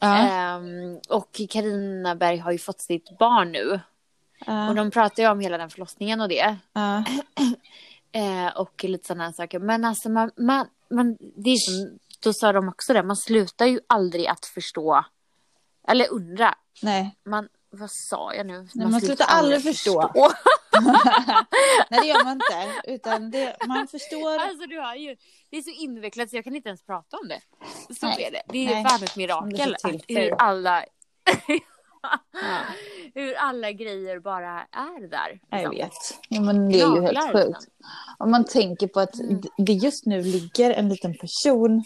Speaker 1: Ja.
Speaker 2: Ehm, och Karina Berg har ju fått sitt barn nu. Och
Speaker 1: Ja.
Speaker 2: de pratar ju om hela den förlossningen och det.
Speaker 1: Ja. <clears throat>
Speaker 2: Eh, och lite sådana saker. Men alltså man, man, man, det är då sa de också det, man slutar ju aldrig att förstå. Eller undra.
Speaker 1: Nej.
Speaker 2: Man, vad sa jag nu?
Speaker 1: Nej, man slutar aldrig förstå. <laughs> Nej det gör man inte. Utan det, man förstår.
Speaker 2: Alltså du har ju, det är så invecklat så jag kan inte ens prata om det. Så
Speaker 1: Nej.
Speaker 2: är det. Det är
Speaker 1: Nej.
Speaker 2: fan ett mirakel. Hur alla,
Speaker 1: Ja. <laughs>
Speaker 2: hur alla grejer bara är där.
Speaker 1: Jag
Speaker 2: liksom.
Speaker 1: vet. Ja, men det är ju helt sjukt.
Speaker 2: liksom.
Speaker 1: Om man tänker på att
Speaker 2: Mm.
Speaker 1: det just nu ligger en liten person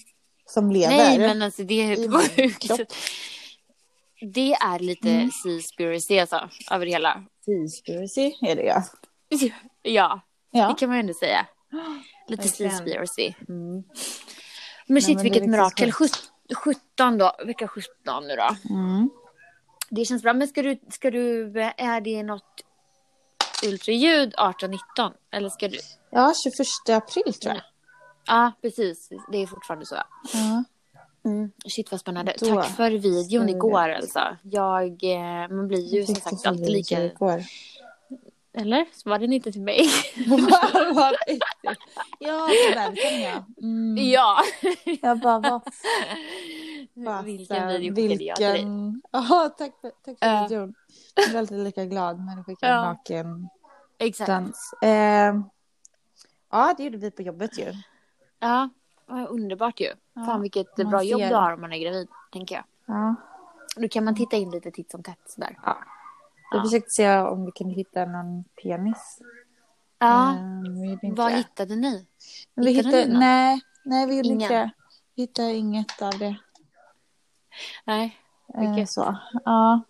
Speaker 1: som lever.
Speaker 2: Nej men alltså det är <laughs> sjukt. Det är lite
Speaker 1: Mm.
Speaker 2: seaspiracy alltså, över det hela.
Speaker 1: Seaspiracy är det ja. <laughs>
Speaker 2: Ja,
Speaker 1: Ja.
Speaker 2: det kan man ju ändå säga. Lite seaspiracy.
Speaker 1: Mm.
Speaker 2: Men shit
Speaker 1: men det är
Speaker 2: vilket mirakel.
Speaker 1: sjukt.
Speaker 2: Sjut- 17 då, vecka 17 nu då.
Speaker 1: Mm.
Speaker 2: Det känns bra. Men ska du, ska du, är det något ultraljud 18-19? Eller ska du?
Speaker 1: Ja, 21 april tror jag.
Speaker 2: Ja, precis. Det är fortfarande så.
Speaker 1: Ja.
Speaker 2: Mm. Shit vad spännande.
Speaker 1: Då
Speaker 2: Tack för videon
Speaker 1: vi-
Speaker 2: igår alltså. Jag, eh, man blir ju som sagt
Speaker 1: så
Speaker 2: alltid lika...
Speaker 1: igår?
Speaker 2: Eller? Så var den inte till mig? <laughs>
Speaker 1: Ja, förväntan ja. Mm.
Speaker 2: ja.
Speaker 1: Jag bara, vad <laughs> fasen,
Speaker 2: Vilken video skickade jag till dig?
Speaker 1: vilken... Ja, tack för, tack för videon. Jag blir alltid lika glad när du skickar
Speaker 2: Ja.
Speaker 1: naken
Speaker 2: Exakt.
Speaker 1: dans. Eh, ja, det gjorde vi på jobbet ju.
Speaker 2: Ja, underbart ju.
Speaker 1: Ja,
Speaker 2: Fan vilket bra jobb du har om man är gravid, tänker jag.
Speaker 1: Ja.
Speaker 2: Då kan man titta in lite titt som tätt sådär.
Speaker 1: Vi
Speaker 2: Ja.
Speaker 1: försökte se om vi kunde hitta någon penis.
Speaker 2: Ja,
Speaker 1: Eh, inte
Speaker 2: vad hittade ni?
Speaker 1: Men vi
Speaker 2: hittade
Speaker 1: hittade,
Speaker 2: ni något?
Speaker 1: nej, nej, vi gjorde
Speaker 2: Ingen?
Speaker 1: inte det. Vi hittade inget av det.
Speaker 2: Nej,
Speaker 1: Eh,
Speaker 2: Vilket?
Speaker 1: så. Ja,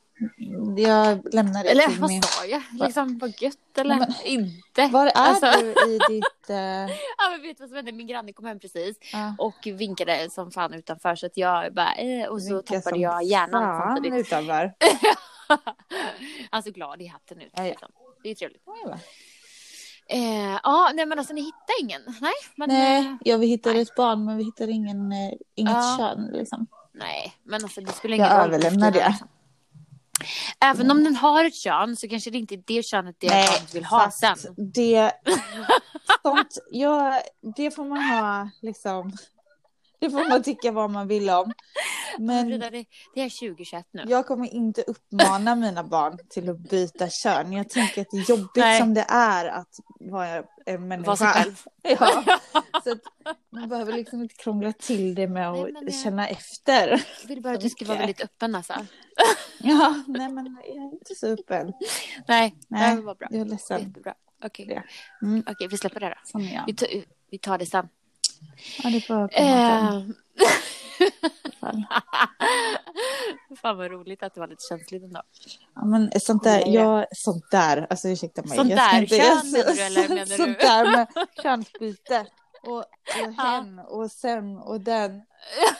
Speaker 1: jag lämnar det
Speaker 2: eller
Speaker 1: till
Speaker 2: vad
Speaker 1: min...
Speaker 2: sa jag? Liksom vad gött eller
Speaker 1: Nej,
Speaker 2: inte?
Speaker 1: Var är
Speaker 2: Alltså-
Speaker 1: du i ditt... Eh, <laughs>
Speaker 2: Ja men vet du vad som hände? Min granne kom hem precis
Speaker 1: ja,
Speaker 2: och vinkade som fan utanför så att jag bara eh, och så
Speaker 1: vinka
Speaker 2: tappade jag hjärnan
Speaker 1: fan
Speaker 2: samtidigt.
Speaker 1: utanför. <laughs>
Speaker 2: alltså glad i hatten ut.
Speaker 1: Ja, ja.
Speaker 2: Liksom. Det är trevligt.
Speaker 1: Ja?
Speaker 2: Eh, ja, nej men alltså ni hittar ingen? Nej, men, eh,
Speaker 1: Nej, ja, vi hittade
Speaker 2: nej.
Speaker 1: ett barn men vi hittade ingen, eh, inget
Speaker 2: Ja.
Speaker 1: kön liksom.
Speaker 2: nej, men alltså det
Speaker 1: Jag
Speaker 2: ingen roll.
Speaker 1: överlämnar det.
Speaker 2: Liksom. Även om den har ett kön så kanske det inte är det könet det barnet vill ha sen.
Speaker 1: Det, sånt, ja, det får man ha liksom. Det får man tycka vad man vill om. Men
Speaker 2: Frida, det, det är 2021 nu.
Speaker 1: jag kommer inte uppmana mina barn till att byta kön. Jag tänker att det är jobbigt
Speaker 2: Nej.
Speaker 1: som det är att vara en människa.
Speaker 2: Var sig själv. <laughs>
Speaker 1: Ja, så att man behöver liksom inte krångla till det med att
Speaker 2: Nej, men jag-
Speaker 1: känna efter.
Speaker 2: Jag vill bara att du ska vara väldigt öppen alltså.
Speaker 1: Ja, nej men jag är inte så öppen.
Speaker 2: Nej,
Speaker 1: Nej,
Speaker 2: det var bra.
Speaker 1: Jag är ledsen.
Speaker 2: Jättebra. Okej,
Speaker 1: Det. Mm,
Speaker 2: Okej, vi släpper det då.
Speaker 1: jag.
Speaker 2: Vi, tar- vi tar det sen.
Speaker 1: Ja, det får komma sen.
Speaker 2: Eh,
Speaker 1: fall. <laughs>
Speaker 2: Fan vad roligt att det var lite känsligt ändå.
Speaker 1: Ja, men sånt där,
Speaker 2: Nej.
Speaker 1: ja, sånt där, alltså ursäkta mig.
Speaker 2: Sånt
Speaker 1: jag
Speaker 2: där,
Speaker 1: inte-
Speaker 2: kön menar <laughs> du, eller menar du?
Speaker 1: Sånt där med könsbyte. Och, och hen och sen och den.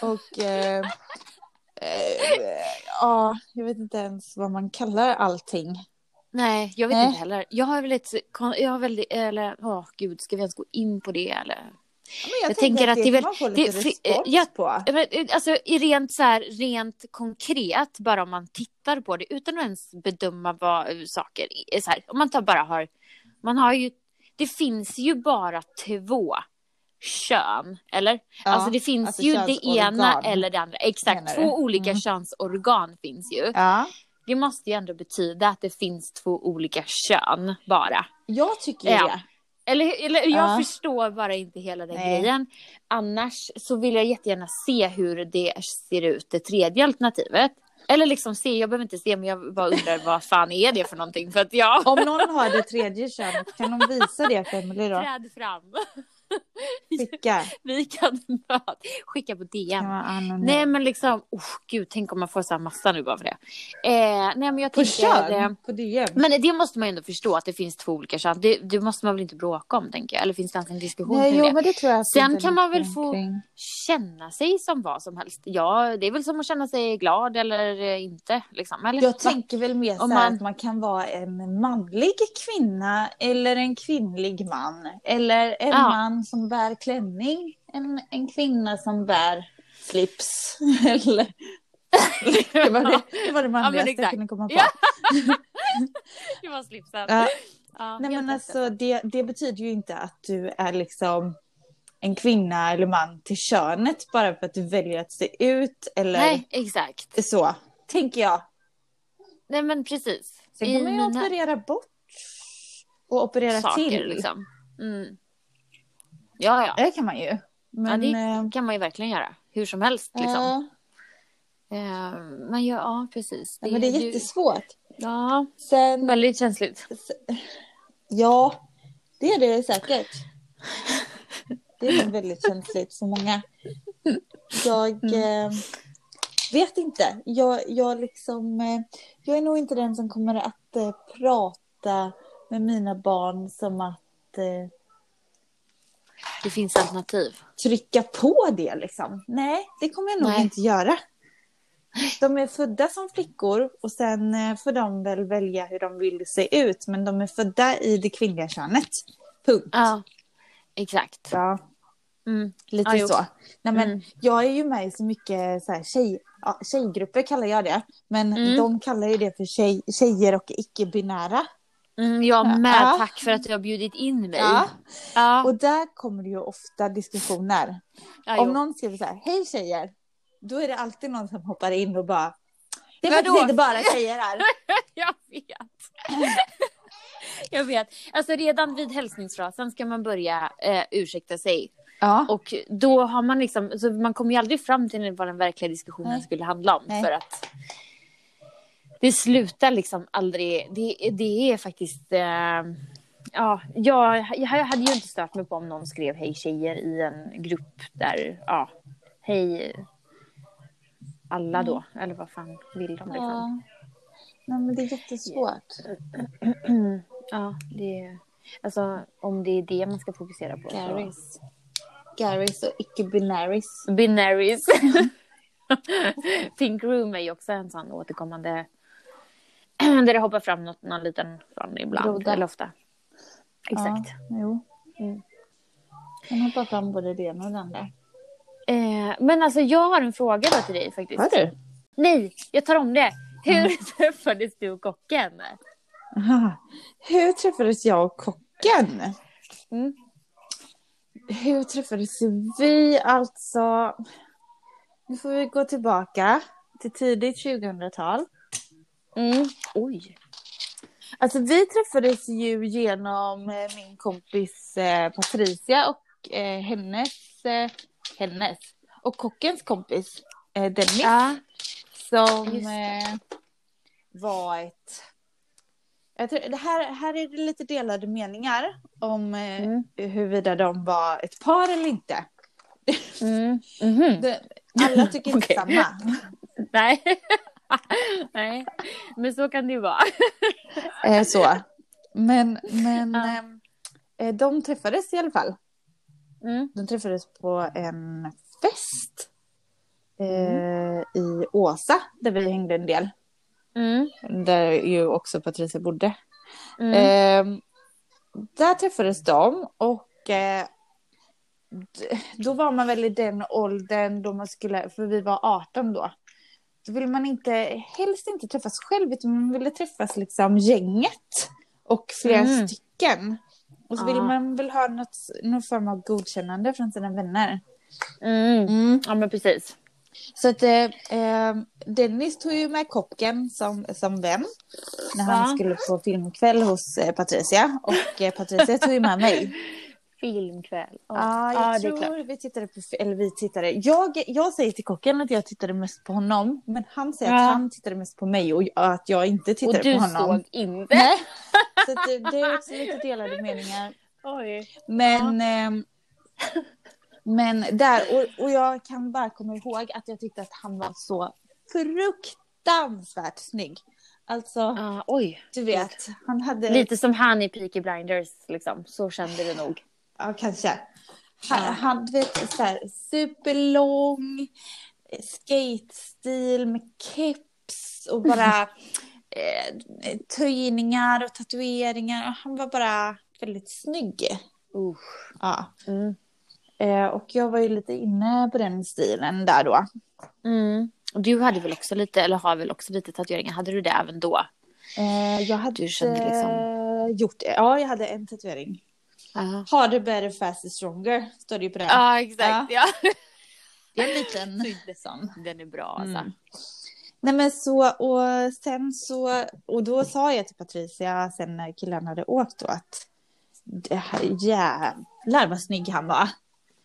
Speaker 1: Och <laughs> eh, eh, ja, jag vet inte ens vad man kallar allting.
Speaker 2: Nej, jag vet
Speaker 1: Nej.
Speaker 2: inte heller. Jag har väldigt, jag har väldigt, eller, åh gud, ska vi ens gå in på det eller?
Speaker 1: Men jag,
Speaker 2: Jag tänker att det är väl-
Speaker 1: man få lite
Speaker 2: det-
Speaker 1: respons
Speaker 2: eh, jag-
Speaker 1: på.
Speaker 2: Men, eh, Alltså rent så här, rent konkret, bara om man tittar på det utan att ens bedöma vad eh, saker är. Så här, om man tar bara har, man har ju, det finns ju bara två kön, eller?
Speaker 1: Ja,
Speaker 2: alltså det finns
Speaker 1: alltså
Speaker 2: ju det ena eller det andra. Exakt, två olika
Speaker 1: Mm.
Speaker 2: könsorgan finns ju.
Speaker 1: Ja,
Speaker 2: Det måste ju ändå betyda att det finns två olika kön bara.
Speaker 1: jag tycker
Speaker 2: Ja.
Speaker 1: det.
Speaker 2: Eller, eller jag
Speaker 1: Ja.
Speaker 2: förstår bara inte hela den
Speaker 1: Nej.
Speaker 2: grejen. Annars så vill jag jättegärna se hur det ser ut, det tredje alternativet. Eller liksom se, jag behöver inte se men jag bara undrar <laughs> vad fan är det för någonting för att jag
Speaker 1: Om någon har det tredje könet kan de visa det för Emelie då?
Speaker 2: träd fram. <laughs>
Speaker 1: Skicka.
Speaker 2: Vi kan skicka på DM.
Speaker 1: Anonym.
Speaker 2: Nej men liksom, oh, gud tänk om man får så här massa nu bara för det. Eh, nej men jag
Speaker 1: På
Speaker 2: tänker, eh,
Speaker 1: kön? På DM?
Speaker 2: men det måste man ju ändå förstå att det finns två olika kön. Det, det måste man väl inte bråka om tänker jag. Eller finns det ens en diskussion
Speaker 1: Nej, jo,
Speaker 2: det?
Speaker 1: men det tror jag.
Speaker 2: Sen kan man väl få-
Speaker 1: kring.
Speaker 2: känna sig som vad som helst. Ja, det är väl som att känna sig glad eller eh, inte. Liksom. Eller,
Speaker 1: Jag
Speaker 2: va?
Speaker 1: tänker väl mer så här
Speaker 2: man-
Speaker 1: att man kan vara en manlig kvinna eller en kvinnlig man. Eller en
Speaker 2: Ja.
Speaker 1: man som bär klänning. En, en kvinna som bär slips. <laughs> eller... det, var det, det var det manligaste jag
Speaker 2: exakt.
Speaker 1: kunde komma på.
Speaker 2: Ja. <laughs> det var slipsen.
Speaker 1: Ja.
Speaker 2: Ja,
Speaker 1: Nej men alltså det, det betyder ju inte att du är liksom en kvinna eller man till könet bara för att du väljer att se ut eller
Speaker 2: Nej, exakt.
Speaker 1: så. Tänker jag.
Speaker 2: Nej, men precis.
Speaker 1: Sen
Speaker 2: I
Speaker 1: kan man ju
Speaker 2: mina
Speaker 1: operera bort och operera
Speaker 2: saker
Speaker 1: till.
Speaker 2: liksom. Mm. Ja, ja.
Speaker 1: Det kan man ju. Men,
Speaker 2: det
Speaker 1: eh,
Speaker 2: kan man ju verkligen göra. Hur som helst liksom.
Speaker 1: ja,
Speaker 2: Eh, men ja, ja, precis.
Speaker 1: ja, men det är jättesvårt.
Speaker 2: Ja,
Speaker 1: Sen,
Speaker 2: väldigt känsligt.
Speaker 1: ja, det är det säkert. Det är väldigt känsligt för många. Jag
Speaker 2: Mm.
Speaker 1: eh, vet inte. Jag, jag, liksom, eh, jag är nog inte den som kommer att eh, prata med mina barn som att eh,
Speaker 2: Det finns alternativ.
Speaker 1: trycka på det liksom. Nej, det kommer jag nog
Speaker 2: Nej.
Speaker 1: inte göra. De är födda som flickor och sen eh, får de väl välja hur de vill se ut. Men de är födda i det kvinnliga könet. Punkt.
Speaker 2: Ja, exakt.
Speaker 1: Ja,
Speaker 2: Mm.
Speaker 1: lite
Speaker 2: Ja,
Speaker 1: så. Nej, men
Speaker 2: Mm.
Speaker 1: Jag är ju med i så mycket så här, tjej, ja, tjejgrupper kallar jag det. Men
Speaker 2: Mm.
Speaker 1: de kallar ju det för tjej, tjejer och icke-binära.
Speaker 2: Mm, jag med.
Speaker 1: Ja.
Speaker 2: Tack för att du har bjudit in mig.
Speaker 1: Ja.
Speaker 2: Ja.
Speaker 1: Och där kommer det ju ofta diskussioner.
Speaker 2: ja,
Speaker 1: Om
Speaker 2: jo.
Speaker 1: någon skriver så här, hej tjejer. Då är det alltid någon som hoppar in och bara, det är faktiskt inte bara tjejer här. <laughs>
Speaker 2: Jag vet. <laughs> Jag vet. Alltså redan vid hälsningsfrasen ska man börja eh, ursäkta sig.
Speaker 1: Ja.
Speaker 2: Och då har man liksom, så man kommer ju aldrig fram till vad den verkliga diskussionen
Speaker 1: Nej.
Speaker 2: skulle handla om.
Speaker 1: Nej.
Speaker 2: För att det slutar liksom aldrig. Det, det är faktiskt, eh, ja, jag, jag hade ju inte stört mig på om någon skrev hej tjejer i en grupp där, ja, hej alla då. Eller vad fan vill de liksom?
Speaker 1: ja. Nej, men det är jättesvårt. <clears throat>
Speaker 2: Ja, det Alltså om det är det man ska fokusera på. så-
Speaker 1: Garys. Garys och icke-binaries.
Speaker 2: Binaries. <laughs> Pink Room är ju också en sån återkommande. <clears throat> där det hoppar fram något, någon liten sån ibland.
Speaker 1: Groda.
Speaker 2: Eller ofta. Exakt.
Speaker 1: Ja, jo.
Speaker 2: Mm.
Speaker 1: Man hoppar fram både det ena och det andra.
Speaker 2: Eh, men alltså jag har en fråga då till dig faktiskt.
Speaker 1: Har du?
Speaker 2: Nej, jag tar om det. Hur <laughs> träffades du och kocken?
Speaker 1: Aha. Hur träffades jag och kocken?
Speaker 2: Mm.
Speaker 1: Hur träffades vi? Alltså... Nu får vi gå tillbaka till tidigt 2000-tal.
Speaker 2: Mm. Oj.
Speaker 1: Alltså vi träffades ju genom eh, min kompis eh, Patricia och eh, hennes, eh, hennes och kockens kompis eh, Dennis.
Speaker 2: Ja.
Speaker 1: Som var ett... Jag tror, det här, här är det lite delade meningar om eh,
Speaker 2: Mm.
Speaker 1: huruvida de var ett par eller inte.
Speaker 2: Mm. Mhm.
Speaker 1: Det, alla tycker inte <laughs> samma.
Speaker 2: Nej. <laughs> Nej, men så kan det ju vara. <laughs>
Speaker 1: Eh, så. Men, men ehm, eh, de träffades i alla fall.
Speaker 2: Mm.
Speaker 1: De träffades på en fest eh, i Åsa där vi hängde en del.
Speaker 2: Mm.
Speaker 1: Där ju också Patricia bodde.
Speaker 2: Mm.
Speaker 1: Eh, där träffades de och eh, då var man väl i den åldern då man skulle, för vi var 18 då. Då ville man inte, helst inte träffas själv utan man ville träffas liksom gänget och flera
Speaker 2: Mm.
Speaker 1: stycken. Och så ville
Speaker 2: Ja.
Speaker 1: man väl ha något, någon form av godkännande från sina vänner.
Speaker 2: Mm. Ja, men precis.
Speaker 1: Så att eh, eh, Dennis tog ju med kocken som, som vän när han
Speaker 2: Ja.
Speaker 1: skulle på filmkväll hos eh, Patricia. Och eh, Patricia tog ju med mig. <laughs>
Speaker 2: Filmkväll.
Speaker 1: Ja, jag
Speaker 2: det är klart.
Speaker 1: tror vi tittade på, eller vi tittade. Jag, jag säger till kocken att jag tittade mest på honom. Men han säger
Speaker 2: Ja.
Speaker 1: att han tittade mest på mig och att jag inte
Speaker 2: Och
Speaker 1: tittade
Speaker 2: du
Speaker 1: på honom.
Speaker 2: såg <laughs> inte?
Speaker 1: Nej. Så det, det är också lite delade meningar.
Speaker 2: Oj.
Speaker 1: Men, ehm, men där, och, och jag kan bara komma ihåg att jag tyckte att han var så fruktansvärt snygg. Alltså,
Speaker 2: Ah, oj.
Speaker 1: du vet, han hade...
Speaker 2: Lite som han i Peaky Blinders, liksom. Så kände du nog.
Speaker 1: Ja, kanske. Han,
Speaker 2: Ja.
Speaker 1: han du vet, så här, superlång, eh, skatestil med keps och bara <laughs> eh, töjningar och tatueringar. Han var bara väldigt snygg.
Speaker 2: Usch.
Speaker 1: Ja.
Speaker 2: Mm.
Speaker 1: Eh, och jag var ju lite inne på den stilen där då.
Speaker 2: Mm. Och du hade väl också lite, eller har väl också lite tatueringar? Hade du det även då?
Speaker 1: Eh, jag hade
Speaker 2: Du kände liksom-
Speaker 1: gjort det. Ja, jag hade en tatuering.
Speaker 2: Ja,
Speaker 1: Harder, better, faster, stronger står det ju på den.
Speaker 2: ah, exakt. Ja. <laughs>
Speaker 1: Det är en liten sån.
Speaker 2: Den är bra alltså.
Speaker 1: Mm. Nej men så, och sen så, och då sa jag till Patricia sen när killen hade åkt då att det här, jävlar vad snygg han var.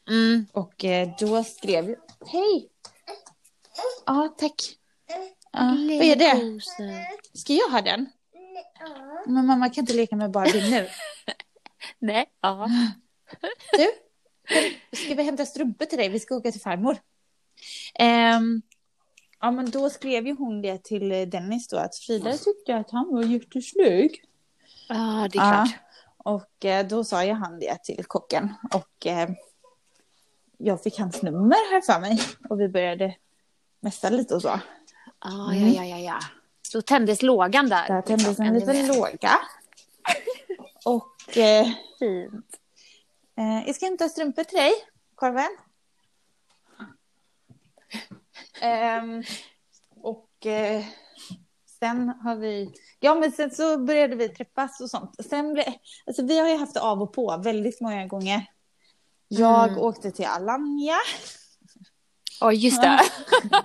Speaker 2: Mm.
Speaker 1: Och eh, då skrev jag, hej! Ja, tack. Ja, vad är det? Ska jag ha den? Men mamma kan inte leka med Barbie nu.
Speaker 2: Nej. Ja. <gasps>
Speaker 1: Du, ska vi hämta strumpor till dig? Vi ska åka till farmor. Ehm, ja, men då skrev ju hon det till Dennis då att Frida tyckte att han var jättesnygg.
Speaker 2: Ja, det är
Speaker 1: Ja.
Speaker 2: klart.
Speaker 1: Och eh, då sa ju han det till kocken. Och eh, jag fick hans nummer här för mig. Och vi började messa lite och så.
Speaker 2: Ah, ja, ja, ja, ja. Så tändes lågan där.
Speaker 1: Där tändes
Speaker 2: liksom,
Speaker 1: en
Speaker 2: ännu
Speaker 1: liten låga. <laughs> Och eh,
Speaker 2: Fint.
Speaker 1: eh, jag ska hämta strumpor till dig, korven. Ehm, och eh, sen har vi... Ja, men sen så började vi träffas och sånt. Sen blev, alltså, vi har ju haft av och på väldigt många gånger. Jag
Speaker 2: Mm.
Speaker 1: åkte till Alanya.
Speaker 2: Ja, just det. <laughs>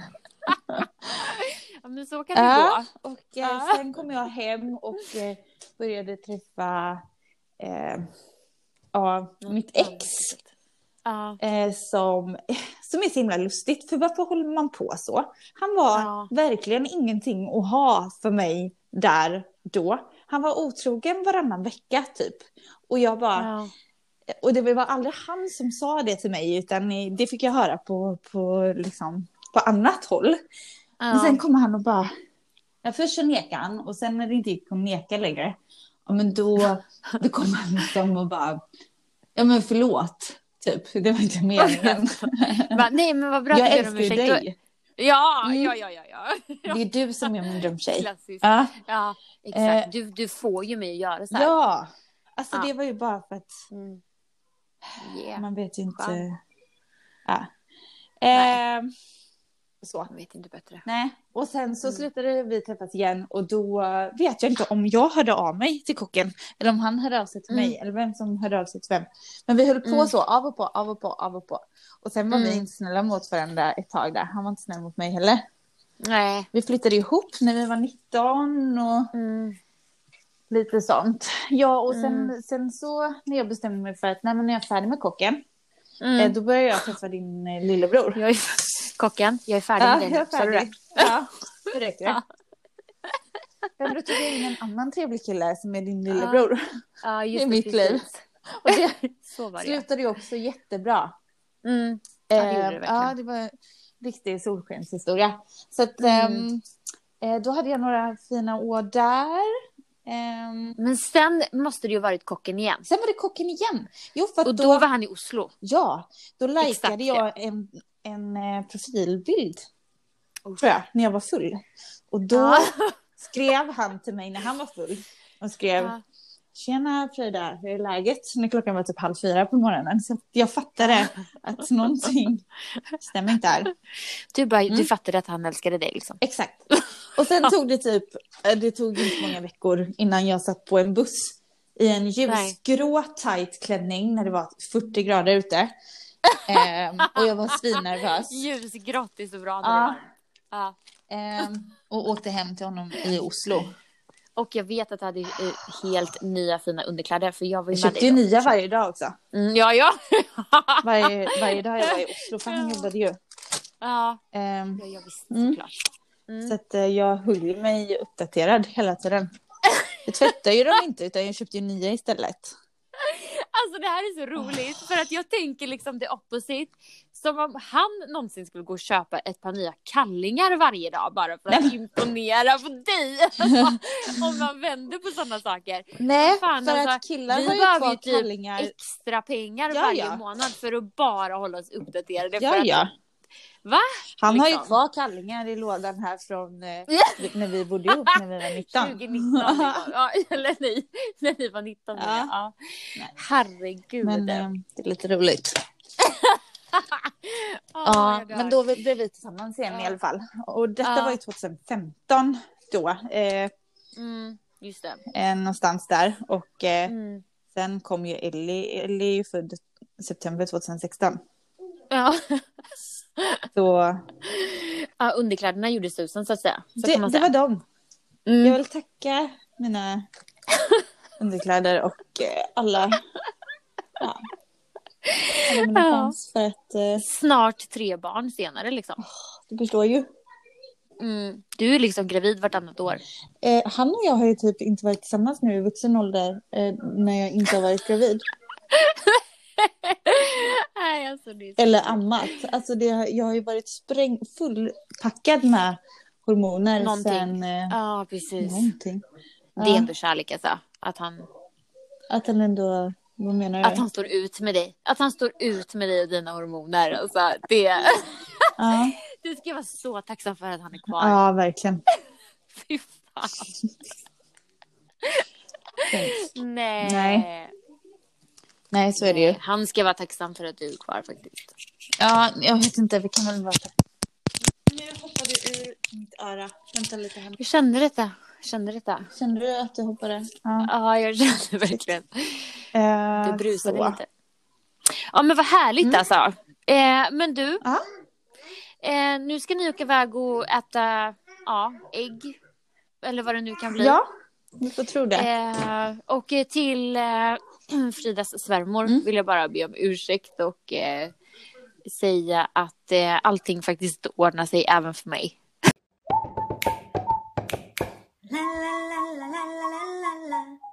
Speaker 2: ja, men så kan det
Speaker 1: Ja,
Speaker 2: gå.
Speaker 1: och eh,
Speaker 2: Ja.
Speaker 1: sen kom jag hem och eh, började träffa eh, ja, mitt ex.
Speaker 2: Ja.
Speaker 1: Eh, som, <laughs> som är så himla lustigt, för varför håller man på så? Han var
Speaker 2: Ja.
Speaker 1: verkligen ingenting att ha för mig där då. Han var otrogen varannan vecka typ. Och jag bara,
Speaker 2: Ja.
Speaker 1: och det var aldrig han som sa det till mig utan det fick jag höra på, på, liksom, på annat håll. Men sen kommer han och bara, ja, först så nekade han och sen när det inte gick att neka längre, ja men då, då kom han liksom och bara, ja men förlåt, typ, det var inte meningen.
Speaker 2: Nej, men vad bra <laughs>
Speaker 1: jag älskar ju dig.
Speaker 2: Ja,
Speaker 1: Mm.
Speaker 2: ja, ja, ja, ja.
Speaker 1: Det är du som är min drömtjej.
Speaker 2: Klassiskt.
Speaker 1: Ja,
Speaker 2: Ja, exakt.
Speaker 1: Eh.
Speaker 2: Du, du får ju mig att göra så här.
Speaker 1: ja. alltså
Speaker 2: Ja.
Speaker 1: det var ju bara för att
Speaker 2: Mm. Yeah.
Speaker 1: man vet ju inte. Ja. Eh, så.
Speaker 2: Jag vet inte bättre.
Speaker 1: Nej, och sen så
Speaker 2: Mm.
Speaker 1: slutade vi träffas igen och då vet jag inte om jag hörde av mig till kocken eller om han hörde av sig till
Speaker 2: Mm.
Speaker 1: mig eller vem som hörde av sig till vem. Men vi höll på
Speaker 2: Mm.
Speaker 1: så, av och på, av och på, av och på. Och sen var vi
Speaker 2: Mm.
Speaker 1: inte snälla mot varandra ett tag där. Han var inte snäll mot mig heller.
Speaker 2: Nej.
Speaker 1: Vi flyttade ihop när vi var 19 och
Speaker 2: Mm.
Speaker 1: lite sånt. Ja, och sen,
Speaker 2: Mm.
Speaker 1: sen så när jag bestämde mig för att nej, men när jag är färdig med kocken,
Speaker 2: Mm.
Speaker 1: eh, då började jag träffa din eh, lillebror.
Speaker 2: Jag är... Kocken, jag är färdig
Speaker 1: Ja,
Speaker 2: med dig nu. du <laughs> det?
Speaker 1: Ja, det räcker.
Speaker 2: Ja.
Speaker 1: Men då tog jag in en annan trevlig kille som är din lillebror.
Speaker 2: Ja, just
Speaker 1: I
Speaker 2: det,
Speaker 1: mitt
Speaker 2: precis.
Speaker 1: liv. Och det <laughs>
Speaker 2: Så var det.
Speaker 1: slutade ju också jättebra.
Speaker 2: Mm. Ja, det gjorde det
Speaker 1: Eh,
Speaker 2: verkligen.
Speaker 1: ja, det var en riktig solskenshistoria. Så att,
Speaker 2: Mm.
Speaker 1: ehm, eh, då hade jag några fina år där. Ehm,
Speaker 2: Men sen måste det ju varit kocken igen.
Speaker 1: sen var det kocken igen. Jo, för
Speaker 2: Och
Speaker 1: då,
Speaker 2: då var han i Oslo.
Speaker 1: ja, då likade
Speaker 2: Exakt,
Speaker 1: jag en, en eh, profilbild,
Speaker 2: Oh.
Speaker 1: tror jag, när jag var full. Och då
Speaker 2: Ja. <laughs>
Speaker 1: skrev han till mig när han var full och skrev
Speaker 2: Ja.
Speaker 1: Tjena Frida, hur är läget? När klockan var typ halv fyra på morgonen. Så jag fattade att någonting stämmer inte här.
Speaker 2: Du, bara,
Speaker 1: Mm.
Speaker 2: du fattade att han älskade dig liksom.
Speaker 1: Exakt. Och sen tog det typ, eh, det tog inte många veckor innan jag satt på en buss i en ljusgrå tight klänning när det var 40 grader ute. Ehm, och jag var svinnervös.
Speaker 2: Ljusgrått är så bra
Speaker 1: Ja. Ehm, och åkte hem till honom i Oslo.
Speaker 2: Och jag vet att du hade eh, helt nya fina underkläder för jag var
Speaker 1: Jag
Speaker 2: ju med
Speaker 1: köpte ju nya varje dag också.
Speaker 2: Mm, ja, ja. <laughs>
Speaker 1: Varje, varje dag jag var i Oslo, för han jobbade ju.
Speaker 2: ja.
Speaker 1: Ehm,
Speaker 2: ja, jag visste
Speaker 1: Mm.
Speaker 2: såklart. Mm.
Speaker 1: Så att eh, jag höll mig uppdaterad hela tiden. <laughs> Jag tvättar ju dem inte utan jag köpte ju nya istället.
Speaker 2: Alltså det här är så roligt för att jag tänker liksom det opposite. Som om han någonsin skulle gå och köpa ett par nya kallingar varje dag bara för att imponera på dig. Alltså, <laughs> om man vänder på sådana saker.
Speaker 1: Nej,
Speaker 2: Fan,
Speaker 1: för
Speaker 2: alltså,
Speaker 1: att killar
Speaker 2: vi
Speaker 1: har ju
Speaker 2: behöver
Speaker 1: kvar
Speaker 2: ju typ
Speaker 1: kallingar.
Speaker 2: Extra pengar
Speaker 1: Ja,
Speaker 2: varje
Speaker 1: ja.
Speaker 2: månad för att bara hålla oss uppdaterade.
Speaker 1: Ja,
Speaker 2: för att,
Speaker 1: ja.
Speaker 2: Va?
Speaker 1: Han har ju
Speaker 2: liksom.
Speaker 1: kvar kallingar i lådan här från eh, <laughs> när vi bodde ihop när vi var 19.
Speaker 2: 2019. liksom. ja, <laughs> eller nej, när ni var 19.
Speaker 1: Ja.
Speaker 2: Ja. Herregud.
Speaker 1: Men eh, det är lite roligt. <laughs>
Speaker 2: Ja,
Speaker 1: Ja, men då blev vi tillsammans igen
Speaker 2: Ja.
Speaker 1: i alla fall. Och detta
Speaker 2: Ja.
Speaker 1: var ju 2015 då. Eh,
Speaker 2: Mm, just det.
Speaker 1: eh, någonstans där. Och eh,
Speaker 2: Mm.
Speaker 1: sen kom ju Ellie. Ellie är ju född september 2016.
Speaker 2: Ja.
Speaker 1: Så
Speaker 2: ja, underkläderna gjorde susen så att säga. Så
Speaker 1: det, det var dem.
Speaker 2: Mm.
Speaker 1: Jag vill tacka mina <laughs> underkläder och eh, alla, ja, alla mina
Speaker 2: Ja.
Speaker 1: fans för att eh,
Speaker 2: Snart tre barn senare liksom.
Speaker 1: du förstår ju.
Speaker 2: Mm. Du är liksom gravid vartannat år.
Speaker 1: Eh, han och jag har ju typ inte varit tillsammans nu i vuxen ålder eh, när jag inte har varit gravid. <laughs>
Speaker 2: Alltså
Speaker 1: Eller ammat. Alltså det, har- jag har ju varit spräng, fullpackad med hormoner
Speaker 2: Någonting.
Speaker 1: sen eh,
Speaker 2: Ja, precis.
Speaker 1: någonting. Ja,
Speaker 2: Det är ändå kärlek alltså. Att han,
Speaker 1: Att han ändå, vad menar du?
Speaker 2: att han står ut med dig. Att han står ut med dig och dina hormoner. Alltså, det,
Speaker 1: Ja, <laughs>
Speaker 2: du ska vara så tacksam för att han är kvar.
Speaker 1: ja verkligen. <laughs>
Speaker 2: Fy fan. <laughs> Nej.
Speaker 1: Nej. Nej, så är det ju.
Speaker 2: Han ska vara tacksam för att du är kvar faktiskt.
Speaker 1: Ja, jag vet inte, vi kan väl bara... Nu hoppade ur mitt öra. Vänta lite här.
Speaker 2: Jag kände detta. Kände detta.
Speaker 1: Kände du att du hoppade? Ja.
Speaker 2: Ja, jag kände <laughs> verkligen.
Speaker 1: Eh,
Speaker 2: Du brusade
Speaker 1: så.
Speaker 2: lite. Ja, men vad härligt
Speaker 1: Mm.
Speaker 2: alltså. Eh, men du,
Speaker 1: Ja.
Speaker 2: eh, nu ska ni åka iväg och äta ja, ägg. Eller vad det nu kan bli.
Speaker 1: ja, vi får tro det.
Speaker 2: Eh, och eh, till eh, <clears throat> Fridas svärmor
Speaker 1: mm.
Speaker 2: vill jag bara be om ursäkt och eh, säga att eh, allting faktiskt ordnar sig även för mig.
Speaker 1: La, la, la,